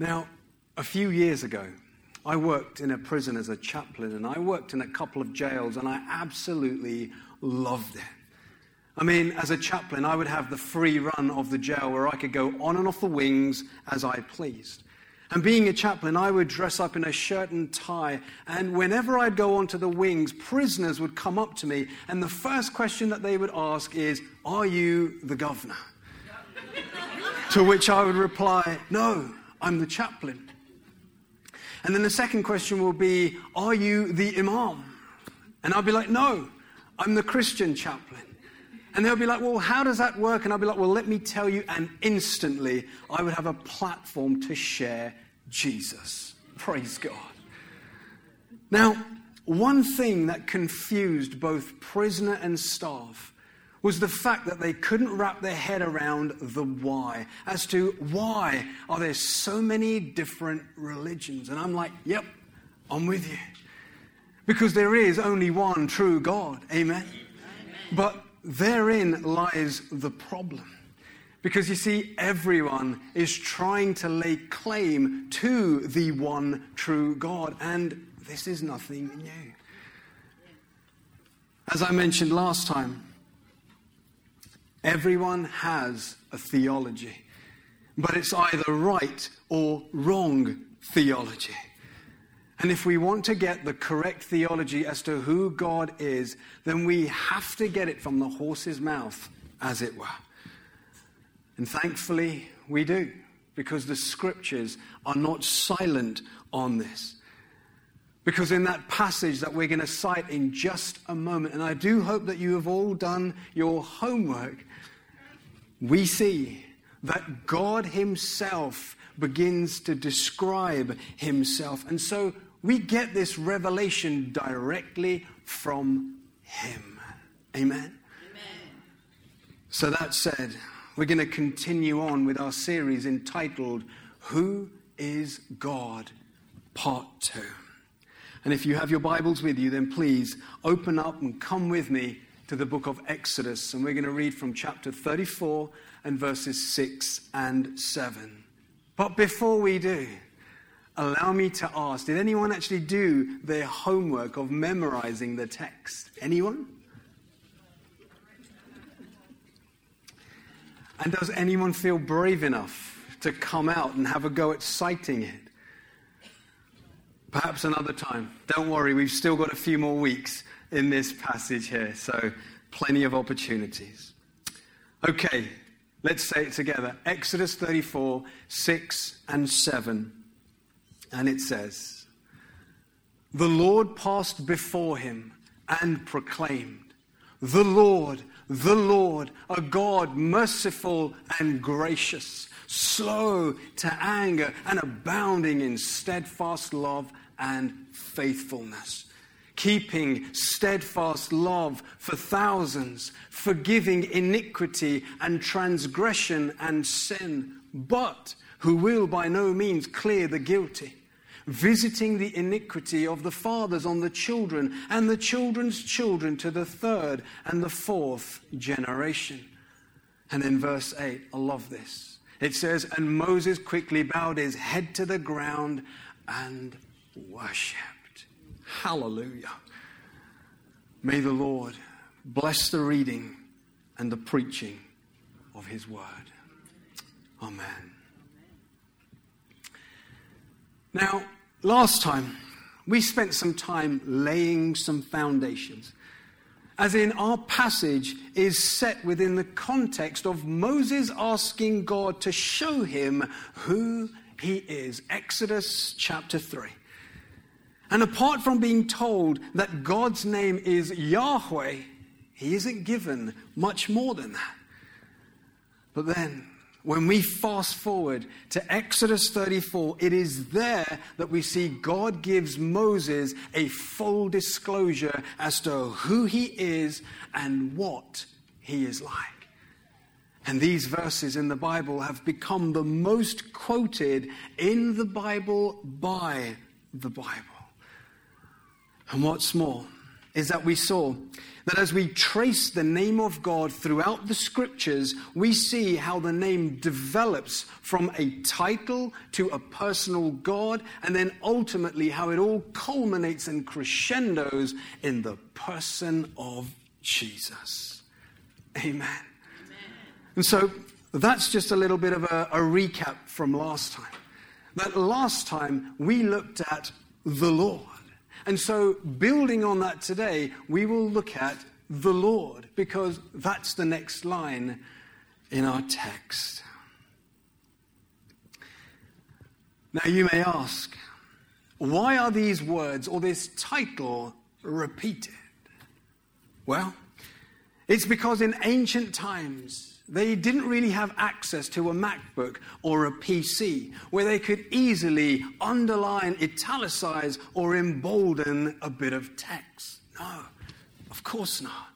Now, a few years ago, I worked in a prison as a chaplain, and I worked in a couple of jails, and I absolutely loved it. I mean, as a chaplain, I would have the free run of the jail where I could go on and off the wings as I pleased. And being a chaplain, I would dress up in a shirt and tie. And whenever I'd go onto the wings, prisoners would come up to me. And the first question that they would ask is, Are you the governor? to which I would reply, No, I'm the chaplain. And then the second question will be, Are you the imam? And I'll be like, No, I'm the Christian chaplain. And they'll be like, Well, how does that work? And I'll be like, Well, let me tell you. And instantly, I would have a platform to share Jesus. Praise God. Now, one thing that confused both prisoner and staff was the fact that they couldn't wrap their head around the why, as to why are there so many different religions. And I'm like, yep, I'm with you. Because there is only one true God. Amen. Amen. But therein lies the problem. Because you see, everyone is trying to lay claim to the one true God, and this is nothing new. As I mentioned last time, everyone has a theology, but it's either right or wrong theology. And if we want to get the correct theology as to who God is, then we have to get it from the horse's mouth, as it were. And thankfully, we do, because the scriptures are not silent on this. Because in that passage that we're going to cite in just a moment, and I do hope that you have all done your homework, we see that God Himself begins to describe Himself. And so we get this revelation directly from Him. Amen? Amen. So that said, we're going to continue on with our series entitled, Who is God? Part 2. And if you have your Bibles with you, then please open up and come with me to the book of Exodus. And we're going to read from chapter 34 and verses 6 and 7. But before we do, allow me to ask did anyone actually do their homework of memorizing the text? Anyone? And does anyone feel brave enough to come out and have a go at citing it? Perhaps another time. Don't worry, we've still got a few more weeks in this passage here, so plenty of opportunities. Okay, let's say it together. Exodus 34, 6 and 7. And it says, The Lord passed before him and proclaimed, The Lord, the Lord, a God merciful and gracious, slow to anger and abounding in steadfast love and faithfulness keeping steadfast love for thousands, forgiving iniquity and transgression and sin, but who will by no means clear the guilty visiting the iniquity of the fathers on the children and the children's children to the third and the fourth generation. And in verse 8, I love this. It says, And Moses quickly bowed his head to the ground and worshipped. Hallelujah. May the Lord bless the reading and the preaching of his word. Amen. Now, last time, we spent some time laying some foundations. As in, our passage is set within the context of Moses asking God to show him who he is. Exodus chapter 3. And apart from being told that God's name is Yahweh, he isn't given much more than that. But then when we fast forward to Exodus 34, it is there that we see God gives Moses a full disclosure as to who he is and what he is like. And these verses in the Bible have become the most quoted in the Bible by the Bible. And what's more, is that we saw that as we trace the name of God throughout the scriptures, we see how the name develops from a title to a personal God, and then ultimately how it all culminates and crescendos in the person of Jesus. Amen. Amen. And so that's just a little bit of a, a recap from last time. That last time we looked at the Lord. And so, building on that today, we will look at the Lord, because that's the next line in our text. Now, you may ask, why are these words or this title repeated? Well, it's because in ancient times, they didn't really have access to a MacBook or a PC where they could easily underline, italicize, or embolden a bit of text. No, of course not.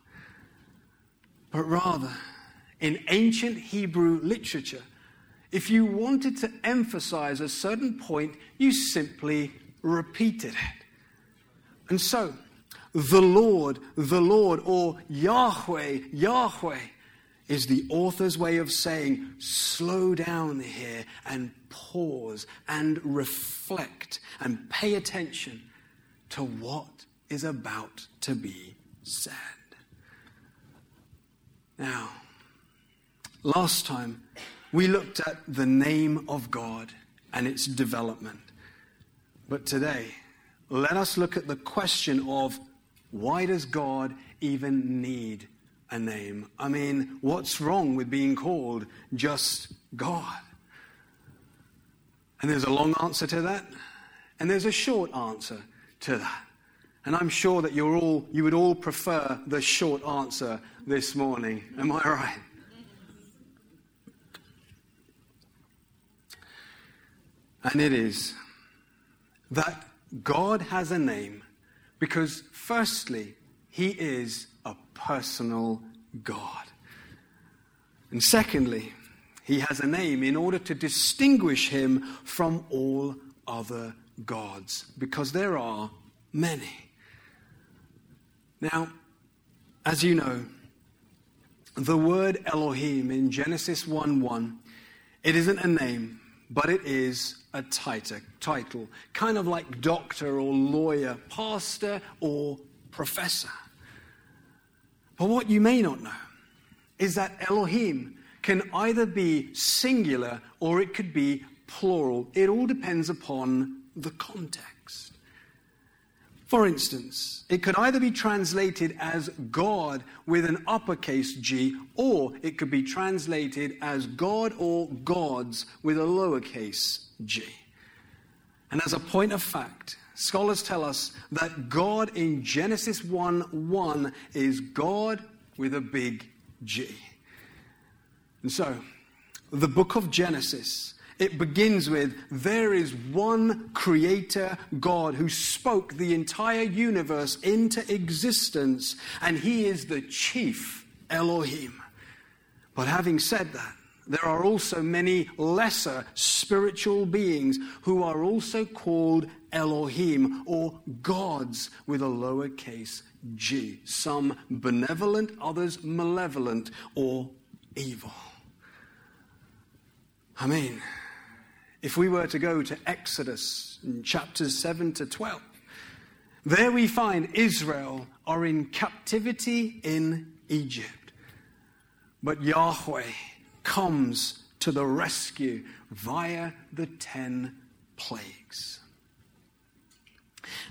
But rather, in ancient Hebrew literature, if you wanted to emphasize a certain point, you simply repeated it. And so, the Lord, the Lord, or Yahweh, Yahweh, is the author's way of saying, slow down here and pause and reflect and pay attention to what is about to be said. Now, last time we looked at the name of God and its development. But today, let us look at the question of why does God even need a name. I mean, what's wrong with being called just God? And there's a long answer to that, and there's a short answer to that. And I'm sure that you're all, you would all prefer the short answer this morning. Am I right? And it is that God has a name because, firstly, He is a personal God. And secondly, he has a name in order to distinguish him from all other gods, because there are many. Now, as you know, the word Elohim in Genesis 1 1, it isn't a name, but it is a title, kind of like doctor or lawyer, pastor or professor. But what you may not know is that Elohim can either be singular or it could be plural. It all depends upon the context. For instance, it could either be translated as God with an uppercase G, or it could be translated as God or gods with a lowercase g. And as a point of fact, Scholars tell us that God in Genesis 1 1 is God with a big G. And so, the book of Genesis, it begins with there is one creator God who spoke the entire universe into existence, and he is the chief Elohim. But having said that, there are also many lesser spiritual beings who are also called Elohim or gods with a lowercase g. Some benevolent, others malevolent or evil. I mean, if we were to go to Exodus chapters 7 to 12, there we find Israel are in captivity in Egypt. But Yahweh comes to the rescue via the ten plagues.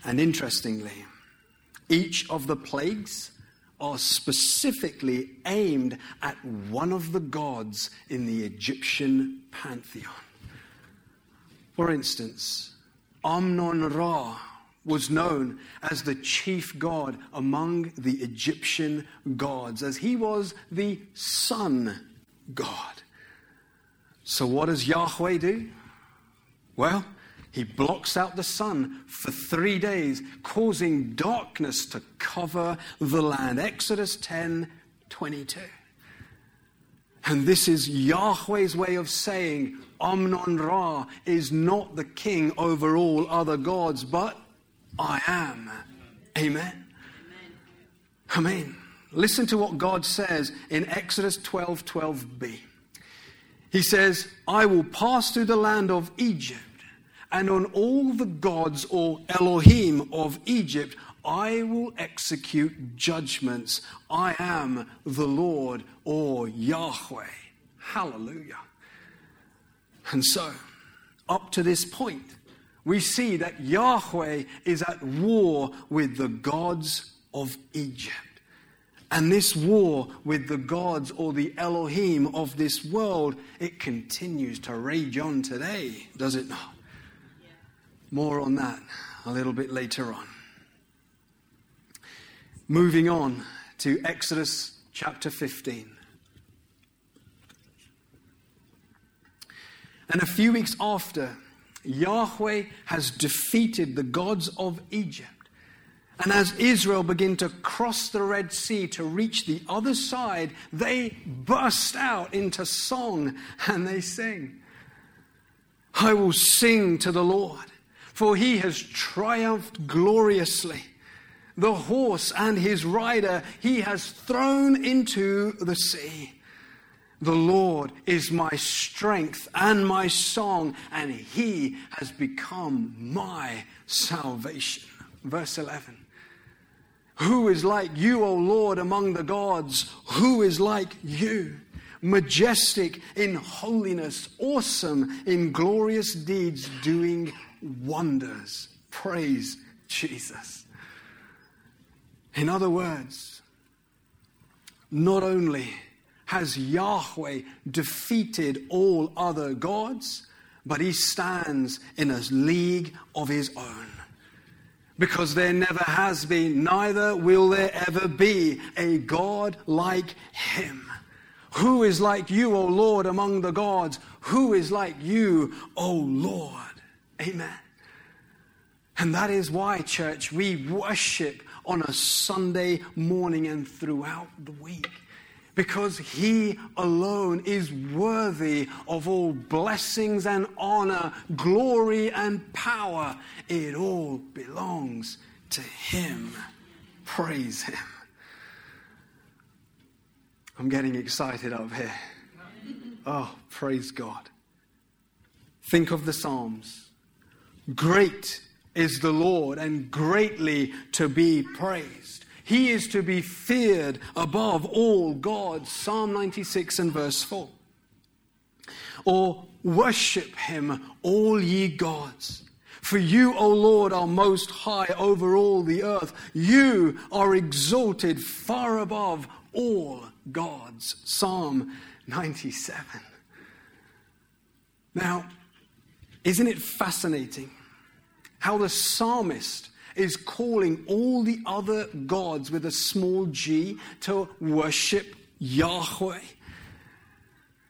And interestingly, each of the plagues are specifically aimed at one of the gods in the Egyptian pantheon. For instance, Amun Ra was known as the chief god among the Egyptian gods, as he was the sun God. So, what does Yahweh do? Well, he blocks out the sun for three days, causing darkness to cover the land. Exodus 10 22. And this is Yahweh's way of saying Amun Ra is not the king over all other gods, but I am. Amen. Amen. I mean, listen to what God says in Exodus 12 12b. He says, I will pass through the land of Egypt, and on all the gods or Elohim of Egypt I will execute judgments. I am the Lord or Yahweh. Hallelujah. And so, up to this point, we see that Yahweh is at war with the gods of Egypt. And this war with the gods or the Elohim of this world, it continues to rage on today, does it not? More on that a little bit later on. Moving on to Exodus chapter 15. And a few weeks after, Yahweh has defeated the gods of Egypt. And as Israel begin to cross the Red Sea to reach the other side, they burst out into song and they sing. I will sing to the Lord, for he has triumphed gloriously. The horse and his rider he has thrown into the sea. The Lord is my strength and my song, and he has become my salvation. Verse 11. Who is like you, O Lord, among the gods? Who is like you? Majestic in holiness, awesome in glorious deeds, doing wonders. Praise Jesus. In other words, not only has Yahweh defeated all other gods, but he stands in a league of his own. Because there never has been, neither will there ever be, a God like him. Who is like you, O Lord, among the gods? Who is like you, O Lord? Amen. And that is why, church, we worship on a Sunday morning and throughout the week. Because he alone is worthy of all blessings and honor, glory and power. It all belongs to him. Praise him. I'm getting excited up here. Oh, praise God. Think of the Psalms. Great is the Lord and greatly to be praised. He is to be feared above all gods. Psalm 96 and verse 4. Or worship him, all ye gods. For you, O Lord, are most high over all the earth. You are exalted far above all gods. Psalm 97. Now, isn't it fascinating how the psalmist is calling all the other gods with a small g to worship Yahweh.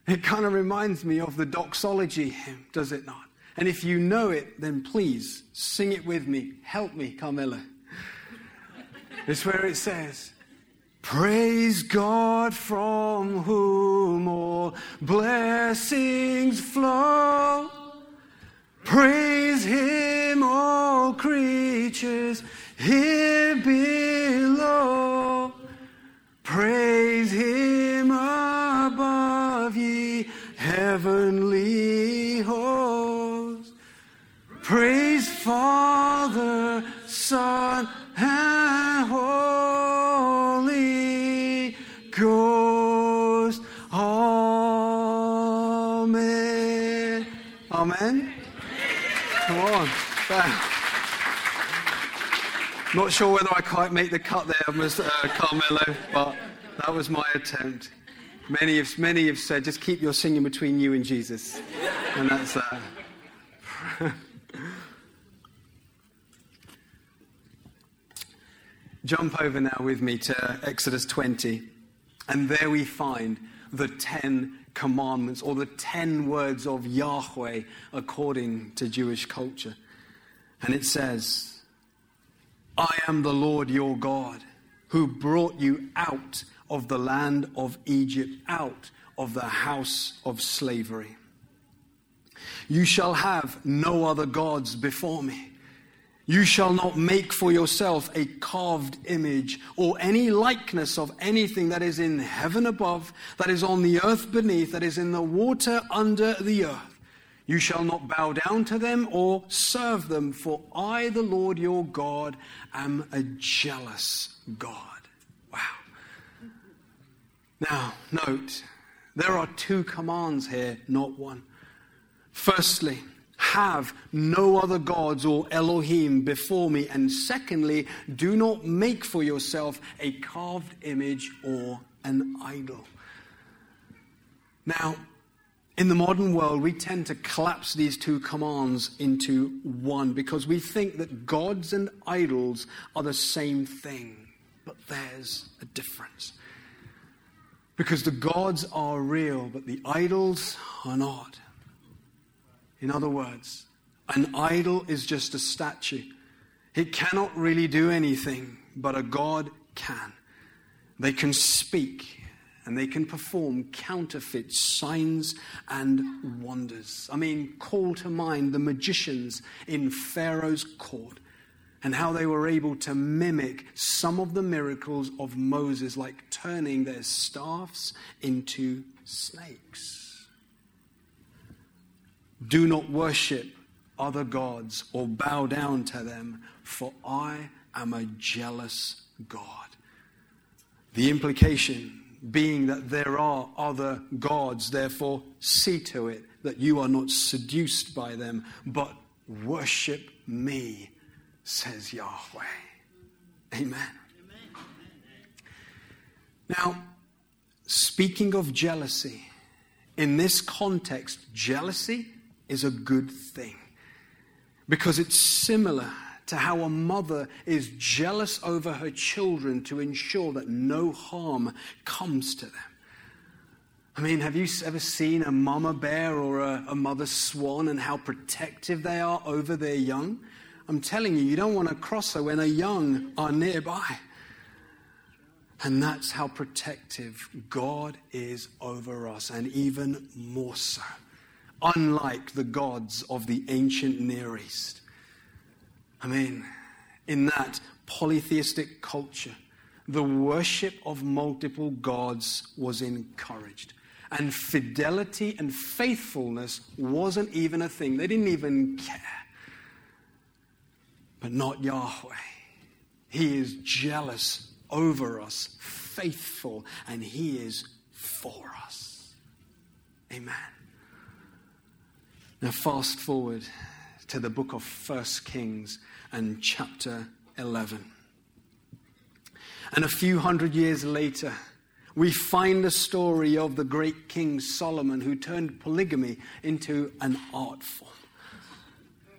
It kind of reminds me of the doxology hymn, does it not? And if you know it, then please sing it with me. Help me, Carmelo. it's where it says, Praise God from whom all blessings flow. Praise him, all creatures here below. Praise him Not sure whether I quite make the cut there, Mr. Uh, Carmelo, but that was my attempt. Many have, many have said, just keep your singing between you and Jesus. And that's that. Uh, Jump over now with me to Exodus 20, and there we find the ten commandments or the ten words of Yahweh according to Jewish culture. And it says, I am the Lord your God who brought you out of the land of Egypt, out of the house of slavery. You shall have no other gods before me. You shall not make for yourself a carved image or any likeness of anything that is in heaven above, that is on the earth beneath, that is in the water under the earth. You shall not bow down to them or serve them, for I, the Lord your God, am a jealous God. Wow. Now, note, there are two commands here, not one. Firstly, have no other gods or Elohim before me. And secondly, do not make for yourself a carved image or an idol. Now, in the modern world, we tend to collapse these two commands into one because we think that gods and idols are the same thing, but there's a difference. Because the gods are real, but the idols are not. In other words, an idol is just a statue. It cannot really do anything, but a God can. They can speak and they can perform counterfeit signs and wonders. I mean, call to mind the magicians in Pharaoh's court and how they were able to mimic some of the miracles of Moses, like turning their staffs into snakes. Do not worship other gods or bow down to them, for I am a jealous God. The implication being that there are other gods, therefore, see to it that you are not seduced by them, but worship me, says Yahweh. Amen. Now, speaking of jealousy, in this context, jealousy is a good thing because it's similar to how a mother is jealous over her children to ensure that no harm comes to them. I mean, have you ever seen a mama bear or a, a, mother swan and how protective they are over their young? I'm telling you, you don't want to cross her when her young are nearby. And that's how protective God is over us, and even more so unlike the gods of the ancient Near East. I mean, in that polytheistic culture, the worship of multiple gods was encouraged. And fidelity and faithfulness wasn't even a thing. They didn't even care. But not Yahweh. He is jealous over us, faithful, and He is for us. Amen. Now, fast forward to the book of First Kings and chapter 11. And a few hundred years later, we find the story of the great King Solomon who turned polygamy into an art form.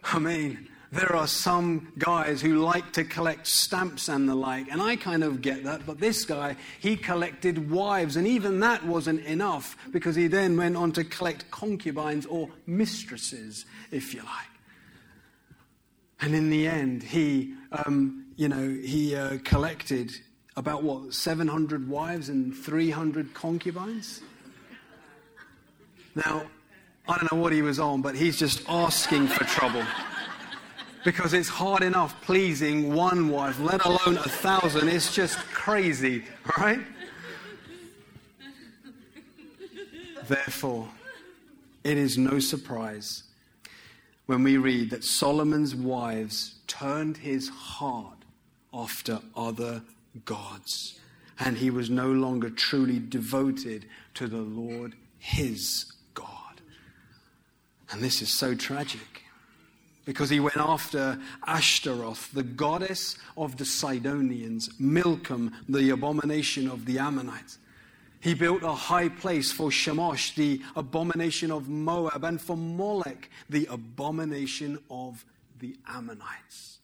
I mean, there are some guys who like to collect stamps and the like, and I kind of get that, but this guy, he collected wives, and even that wasn't enough because he then went on to collect concubines or mistresses, if you like. And in the end, he, um, you know, he uh, collected about what, 700 wives and 300 concubines? Now, I don't know what he was on, but he's just asking for trouble because it's hard enough pleasing one wife, let alone a thousand. It's just crazy, right? Therefore, it is no surprise when we read that Solomon's wives turned his heart after other gods, and he was no longer truly devoted to the Lord his God. And this is so tragic because he went after Ashtaroth, the goddess of the Sidonians, Milcom, the abomination of the Ammonites. He built a high place for Chemosh, the abomination of Moab, and for Molech, the abomination of the Ammonites.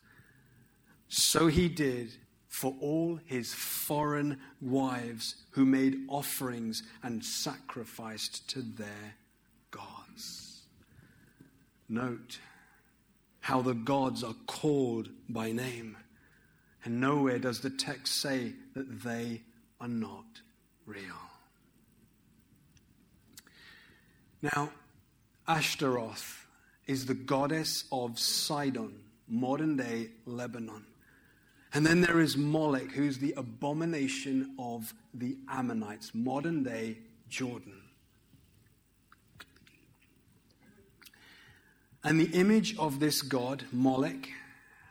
So he did for all his foreign wives who made offerings and sacrificed to their gods. Note, how the gods are called by name. And nowhere does the text say that they are not real. Now, Ashtaroth is the goddess of Sidon, modern day Lebanon. And then there is Molech, who's the abomination of the Ammonites, modern day Jordan. And the image of this god, Molech,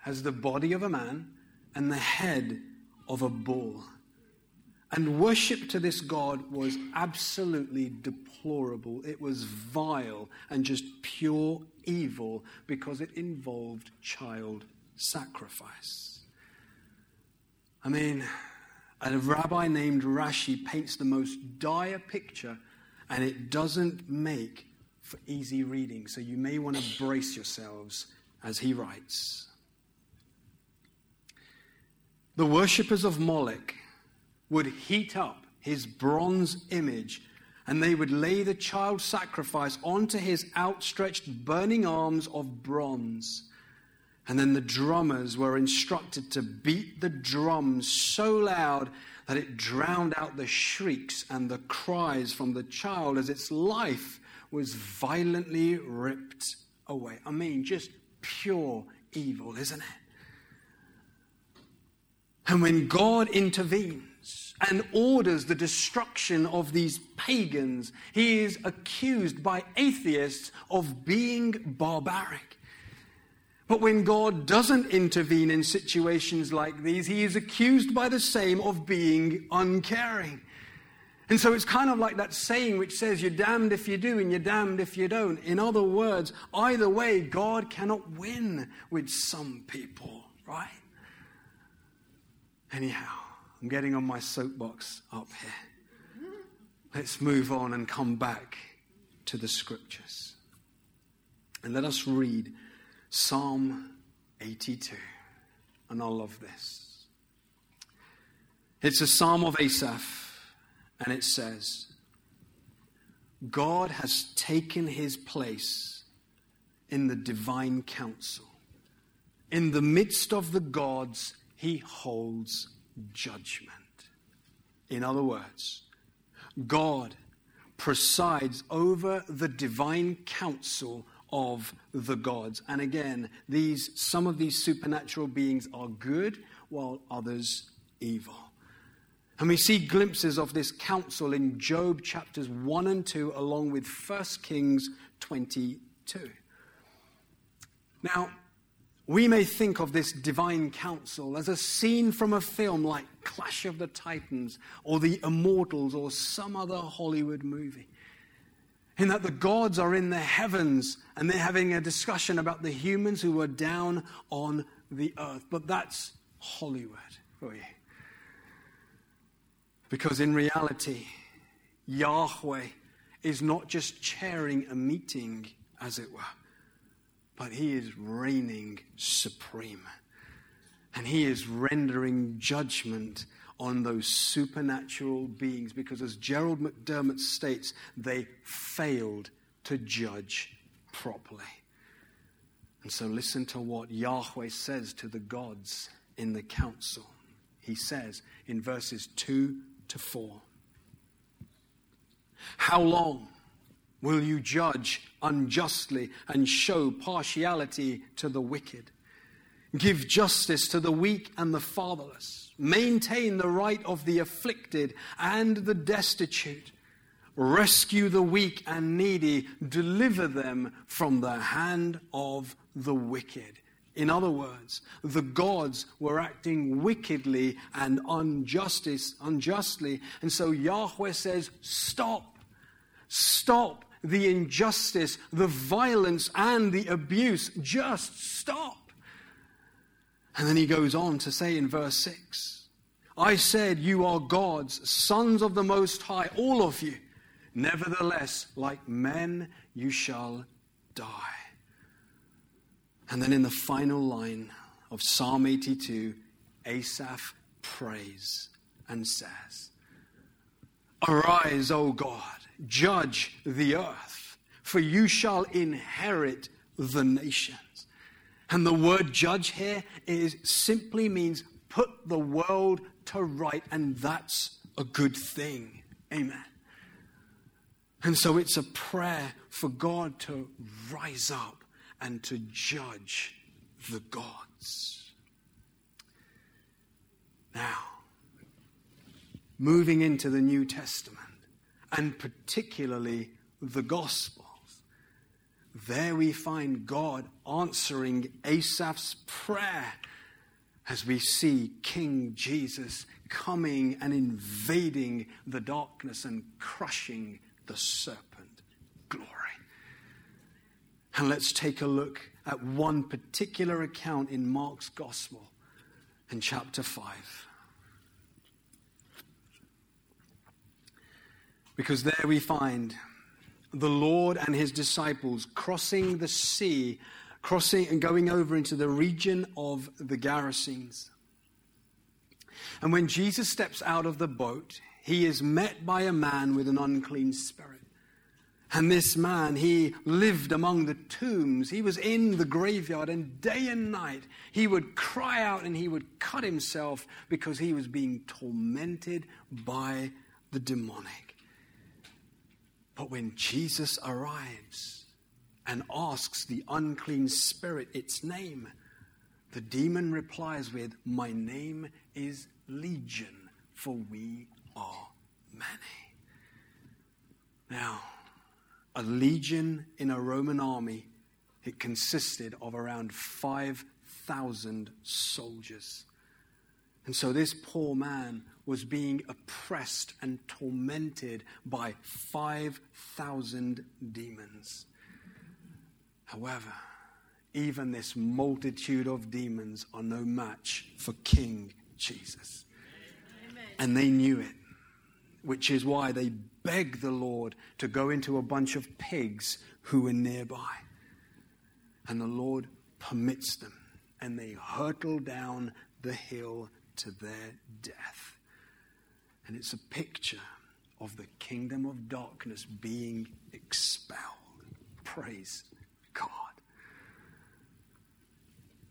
has the body of a man and the head of a bull. And worship to this god was absolutely deplorable. It was vile and just pure evil because it involved child sacrifice. I mean, a rabbi named Rashi paints the most dire picture, and it doesn't make for easy reading. So you may want to brace yourselves as he writes. The worshippers of Moloch would heat up his bronze image and they would lay the child sacrifice onto his outstretched burning arms of bronze. And then the drummers were instructed to beat the drums so loud that it drowned out the shrieks and the cries from the child as its life was violently ripped away. I mean, just pure evil, isn't it? And when God intervenes, and orders the destruction of these pagans. He is accused by atheists of being barbaric. But when God doesn't intervene in situations like these, he is accused by the same of being uncaring. And so it's kind of like that saying which says, You're damned if you do and you're damned if you don't. In other words, either way, God cannot win with some people, right? Anyhow. I'm getting on my soapbox up here. Let's move on and come back to the scriptures. And let us read Psalm 82. And I love this. It's a psalm of Asaph, and it says, God has taken his place in the divine council. In the midst of the gods, he holds judgment. In other words, God presides over the divine council of the gods. And again, these some of these supernatural beings are good while others evil. And we see glimpses of this council in Job chapters 1 and 2 along with 1 Kings 22. Now, we may think of this divine council as a scene from a film like Clash of the Titans or The Immortals or some other Hollywood movie. In that the gods are in the heavens and they're having a discussion about the humans who are down on the earth. But that's Hollywood for you. Because in reality, Yahweh is not just chairing a meeting, as it were but he is reigning supreme. And he is rendering judgment on those supernatural beings because, as Gerald McDermott states, they failed to judge properly. And so, listen to what Yahweh says to the gods in the council. He says in verses 2 to 4 How long? Will you judge unjustly and show partiality to the wicked? Give justice to the weak and the fatherless. Maintain the right of the afflicted and the destitute. Rescue the weak and needy. Deliver them from the hand of the wicked. In other words, the gods were acting wickedly and injustice, unjustly. And so Yahweh says, Stop. Stop the injustice, the violence, and the abuse. Just stop. And then he goes on to say in verse 6 I said, You are gods, sons of the Most High, all of you. Nevertheless, like men, you shall die. And then in the final line of Psalm 82, Asaph prays and says, Arise, O God judge the earth, for you shall inherit the nations. And the word judge here is simply means put the world to right, and that's a good thing. Amen. And so it's a prayer for God to rise up and to judge the gods. Now, moving into the New Testament, and particularly the Gospels, there we find God answering Asaph's prayer as we see King Jesus coming and invading the darkness and crushing the serpent. Glory. And let's take a look at one particular account in Mark's Gospel in chapter 5. Because there we find the Lord and his disciples crossing the sea, crossing and going over into the region of the Gerasenes. And when Jesus steps out of the boat, he is met by a man with an unclean spirit. And this man, he lived among the tombs. He was in the graveyard, and day and night he would cry out and he would cut himself because he was being tormented by the demonic. But when Jesus arrives and asks the unclean spirit its name, the demon replies with, My name is Legion, for we are many. Now, a legion in a Roman army, it consisted of around 5,000 soldiers. And so this poor man was being oppressed and tormented by 5,000 demons. However, even this multitude of demons are no match for King Jesus. Amen. And they knew it, which is why they begged the Lord to go into a bunch of pigs who were nearby. And the Lord permits them, and they hurtle down the hill to their death. And it's a picture of the kingdom of darkness being expelled. Praise God.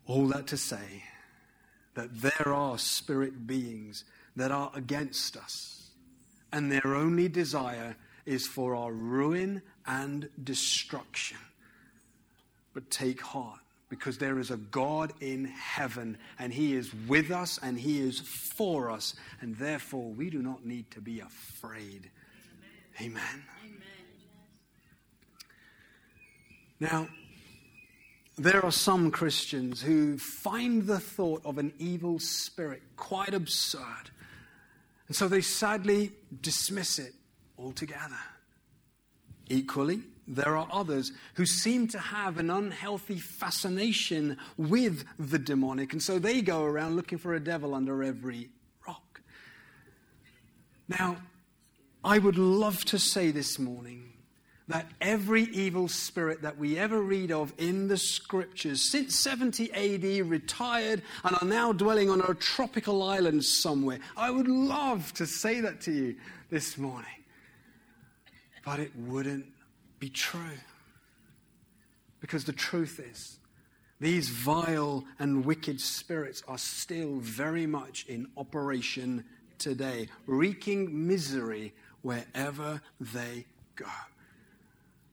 All that to say that there are spirit beings that are against us, and their only desire is for our ruin and destruction. But take heart because there is a God in heaven and He is with us and He is for us, and therefore we do not need to be afraid. Amen. Amen. Now, there are some Christians who find the thought of an evil spirit quite absurd, and so they sadly dismiss it altogether. Equally, there are others who seem to have an unhealthy fascination with the demonic, and so they go around looking for a devil under every rock. Now, I would love to say this morning that every evil spirit that we ever read of in the scriptures since 70 AD retired and are now dwelling on a tropical island somewhere. I would love to say that to you this morning. But it wouldn't be true. Because the truth is, these vile and wicked spirits are still very much in operation today, wreaking misery wherever they go.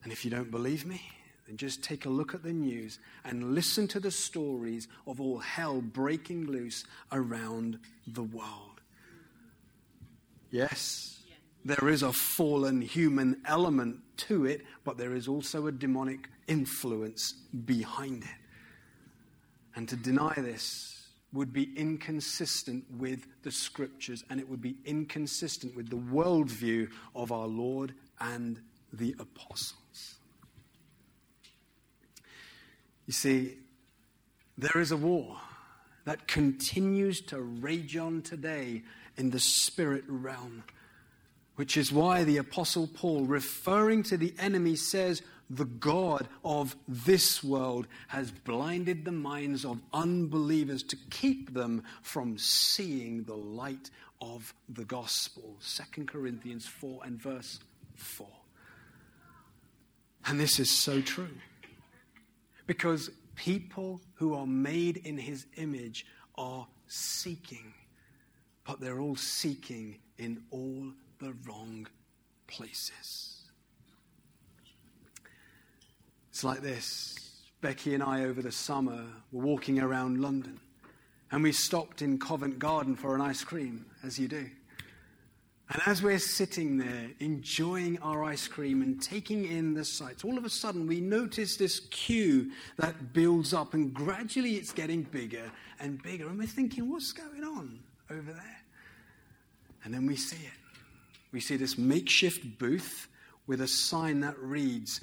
And if you don't believe me, then just take a look at the news and listen to the stories of all hell breaking loose around the world. Yes, there is a fallen human element to it, but there is also a demonic influence behind it. And to deny this would be inconsistent with the scriptures, and it would be inconsistent with the worldview of our Lord and the apostles. You see, there is a war that continues to rage on today in the spirit realm which is why the Apostle Paul, referring to the enemy, says, The God of this world has blinded the minds of unbelievers to keep them from seeing the light of the gospel. 2 Corinthians 4 and verse 4. And this is so true. Because people who are made in his image are seeking, but they're all seeking in all the wrong places. It's like this Becky and I, over the summer, were walking around London and we stopped in Covent Garden for an ice cream, as you do. And as we're sitting there enjoying our ice cream and taking in the sights, all of a sudden we notice this queue that builds up and gradually it's getting bigger and bigger. And we're thinking, what's going on over there? And then we see it. We see this makeshift booth with a sign that reads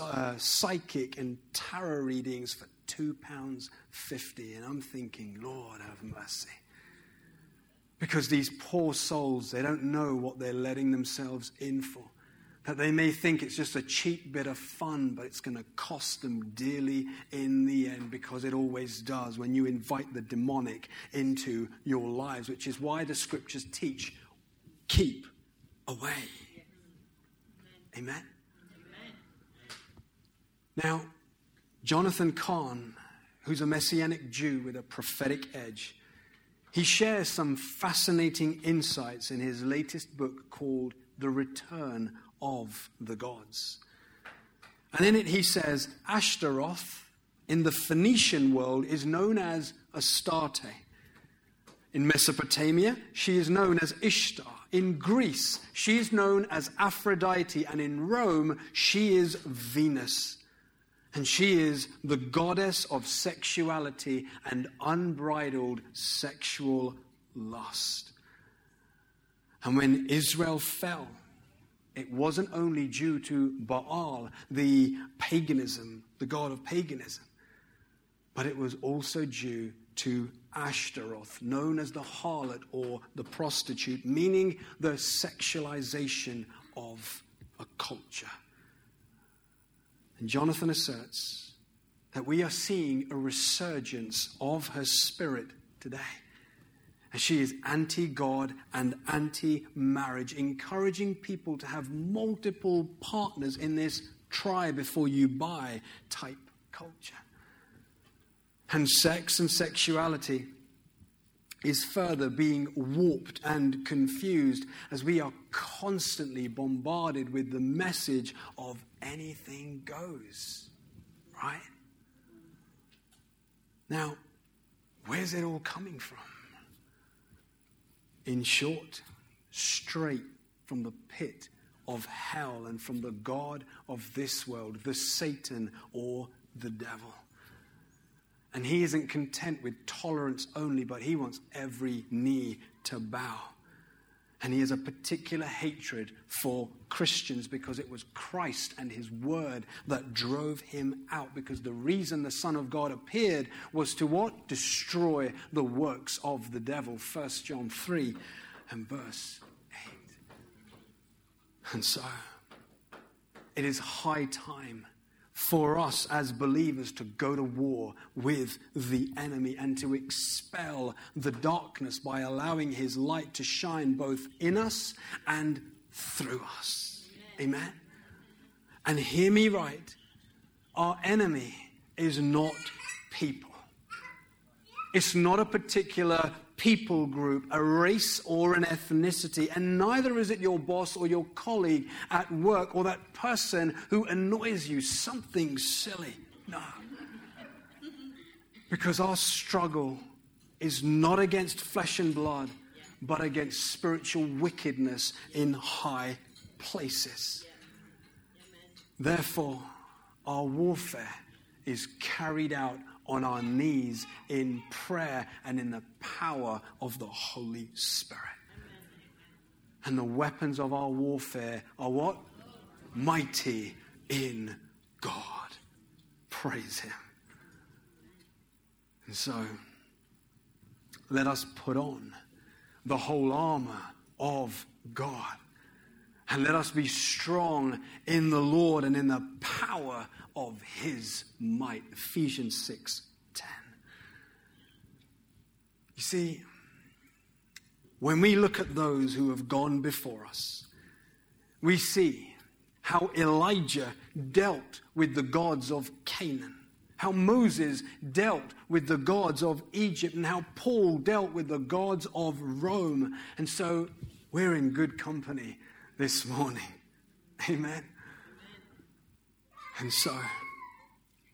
uh, psychic and tarot readings for £2.50. And I'm thinking, Lord, have mercy. Because these poor souls, they don't know what they're letting themselves in for. That they may think it's just a cheap bit of fun, but it's going to cost them dearly in the end because it always does when you invite the demonic into your lives, which is why the scriptures teach keep away. Amen? Now, Jonathan Cahn, who's a messianic Jew with a prophetic edge, he shares some fascinating insights in his latest book called The Return of the Gods. And in it, he says Ashtaroth in the Phoenician world is known as Astarte. In Mesopotamia, she is known as Ishtar. In Greece, she's known as Aphrodite. And in Rome, she is Venus. And she is the goddess of sexuality and unbridled sexual lust. And when Israel fell, it wasn't only due to Baal, the paganism, the god of paganism, but it was also due to Ashtaroth, known as the harlot or the prostitute, meaning the sexualization of a culture. And Jonathan asserts that we are seeing a resurgence of her spirit today. As she is anti God and anti marriage, encouraging people to have multiple partners in this try before you buy type culture. And sex and sexuality is further being warped and confused as we are constantly bombarded with the message of anything goes. Right? Now, where's it all coming from? In short, straight from the pit of hell and from the God of this world, the Satan or the devil. And he isn't content with tolerance only, but he wants every knee to bow. And he has a particular hatred for Christians because it was Christ and his word that drove him out. Because the reason the Son of God appeared was to what? Destroy the works of the devil. 1 John 3 and verse 8. And so, it is high time for us as believers to go to war with the enemy and to expel the darkness by allowing his light to shine both in us and through us. Amen. Amen. And hear me right our enemy is not people, it's not a particular people group, a race, or an ethnicity, and neither is it your boss or your colleague at work or that person who annoys you, something silly. No. Because our struggle is not against flesh and blood, but against spiritual wickedness in high places. Therefore, our warfare is carried out on our knees in prayer and in the power of the Holy Spirit. And the weapons of our warfare are what? Mighty in God. Praise Him. And so, let us put on the whole armor of God. And let us be strong in the Lord and in the power of his might. Ephesians 6 10. You see, when we look at those who have gone before us, we see how Elijah dealt with the gods of Canaan, how Moses dealt with the gods of Egypt, and how Paul dealt with the gods of Rome. And so we're in good company this morning. Amen. And so,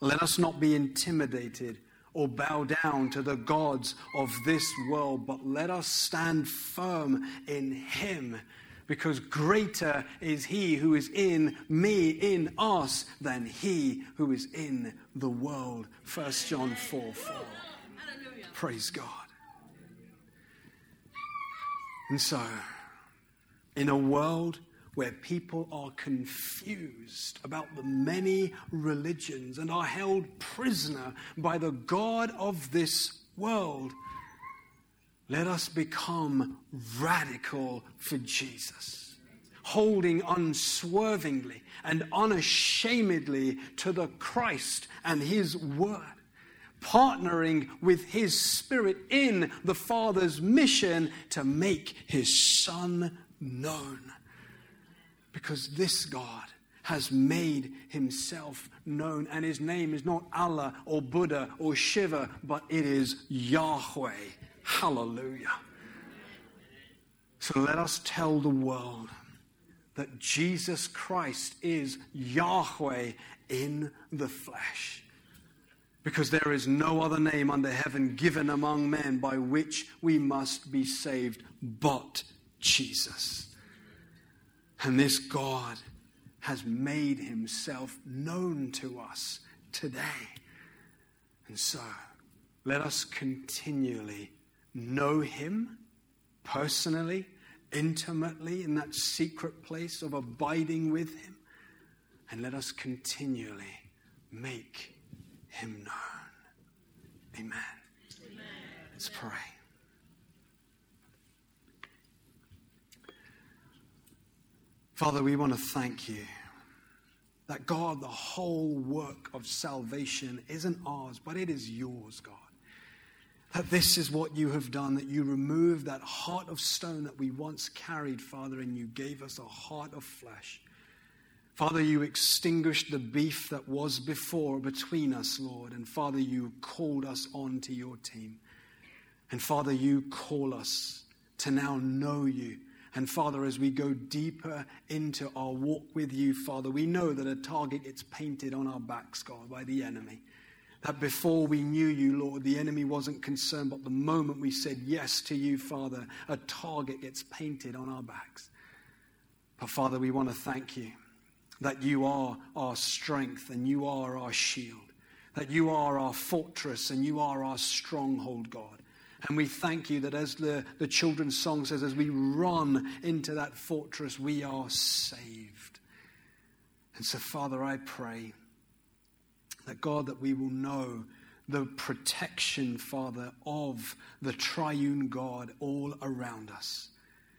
Let us not be intimidated or bow down to the gods of this world, but let us stand firm in Him, because greater is He who is in me, in us, than He who is in the world. 1 John 4 4. Praise God. And so, in a world where people are confused about the many religions and are held prisoner by the God of this world, let us become radical for Jesus, holding unswervingly and unashamedly to the Christ and His Word partnering with his spirit in the Father's mission to make his Son known because this God has made himself known, and his name is not Allah or Buddha or Shiva, but it is Yahweh. Hallelujah. So let us tell the world that Jesus Christ is Yahweh in the flesh. Because there is no other name under heaven given among men by which we must be saved but Jesus. And this God has made himself known to us today. And so, let us continually know him personally, intimately, in that secret place of abiding with him. And let us continually make him known. Amen. Amen. Let's pray. Father, we want to thank you that God, the whole work of salvation isn't ours, but it is yours, God. That this is what you have done, that you removed that heart of stone that we once carried, Father, and you gave us a heart of flesh. Father, you extinguished the beef that was before between us, Lord. And Father, you called us onto your team. And Father, you call us to now know you and Father, as we go deeper into our walk with you, Father, we know that a target gets painted on our backs, God, by the enemy. That before we knew you, Lord, the enemy wasn't concerned, but the moment we said yes to you, Father, a target gets painted on our backs. But Father, we want to thank you that you are our strength and you are our shield, that you are our fortress and you are our stronghold, God. And we thank you that as the, the children's song says, as we run into that fortress, we are saved. And so, Father, I pray that God, that we will know the protection, Father, of the triune God all around us.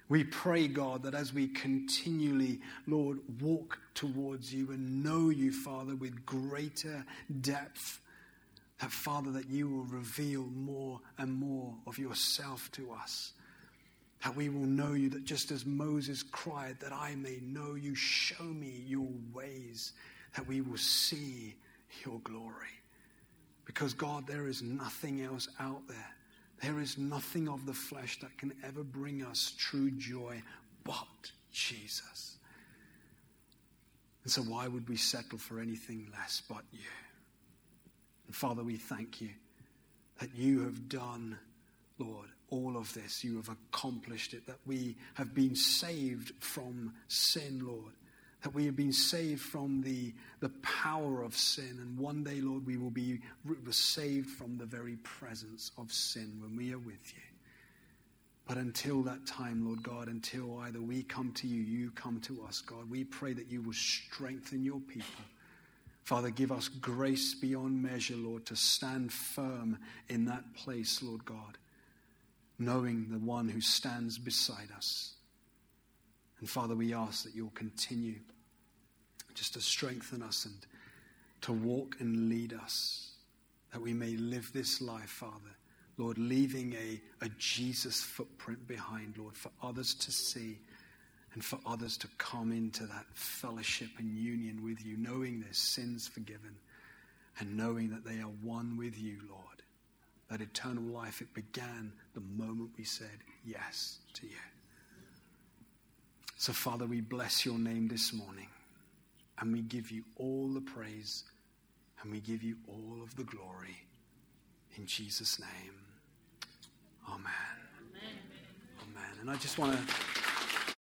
We pray, God, that as we continually, Lord, walk towards you and know you, Father, with greater depth, that, Father, that you will reveal more and more of yourself to us. That we will know you, that just as Moses cried, that I may know you, show me your ways, that we will see your glory. Because, God, there is nothing else out there. There is nothing of the flesh that can ever bring us true joy but Jesus. And so, why would we settle for anything less but you? And Father, we thank you that you have done, Lord, all of this. You have accomplished it, that we have been saved from sin, Lord. That we have been saved from the, the power of sin. And one day, Lord, we will be saved from the very presence of sin when we are with you. But until that time, Lord God, until either we come to you, you come to us, God, we pray that you will strengthen your people Father, give us grace beyond measure, Lord, to stand firm in that place, Lord God, knowing the one who stands beside us. And Father, we ask that you'll continue just to strengthen us and to walk and lead us, that we may live this life, Father. Lord, leaving a, a Jesus footprint behind, Lord, for others to see and for others to come into that fellowship and union with you, knowing their sins forgiven and knowing that they are one with you, Lord. That eternal life, it began the moment we said yes to you. So, Father, we bless your name this morning and we give you all the praise And we give you all of the glory. In Jesus' name. Amen. Amen. Amen. And I just want to.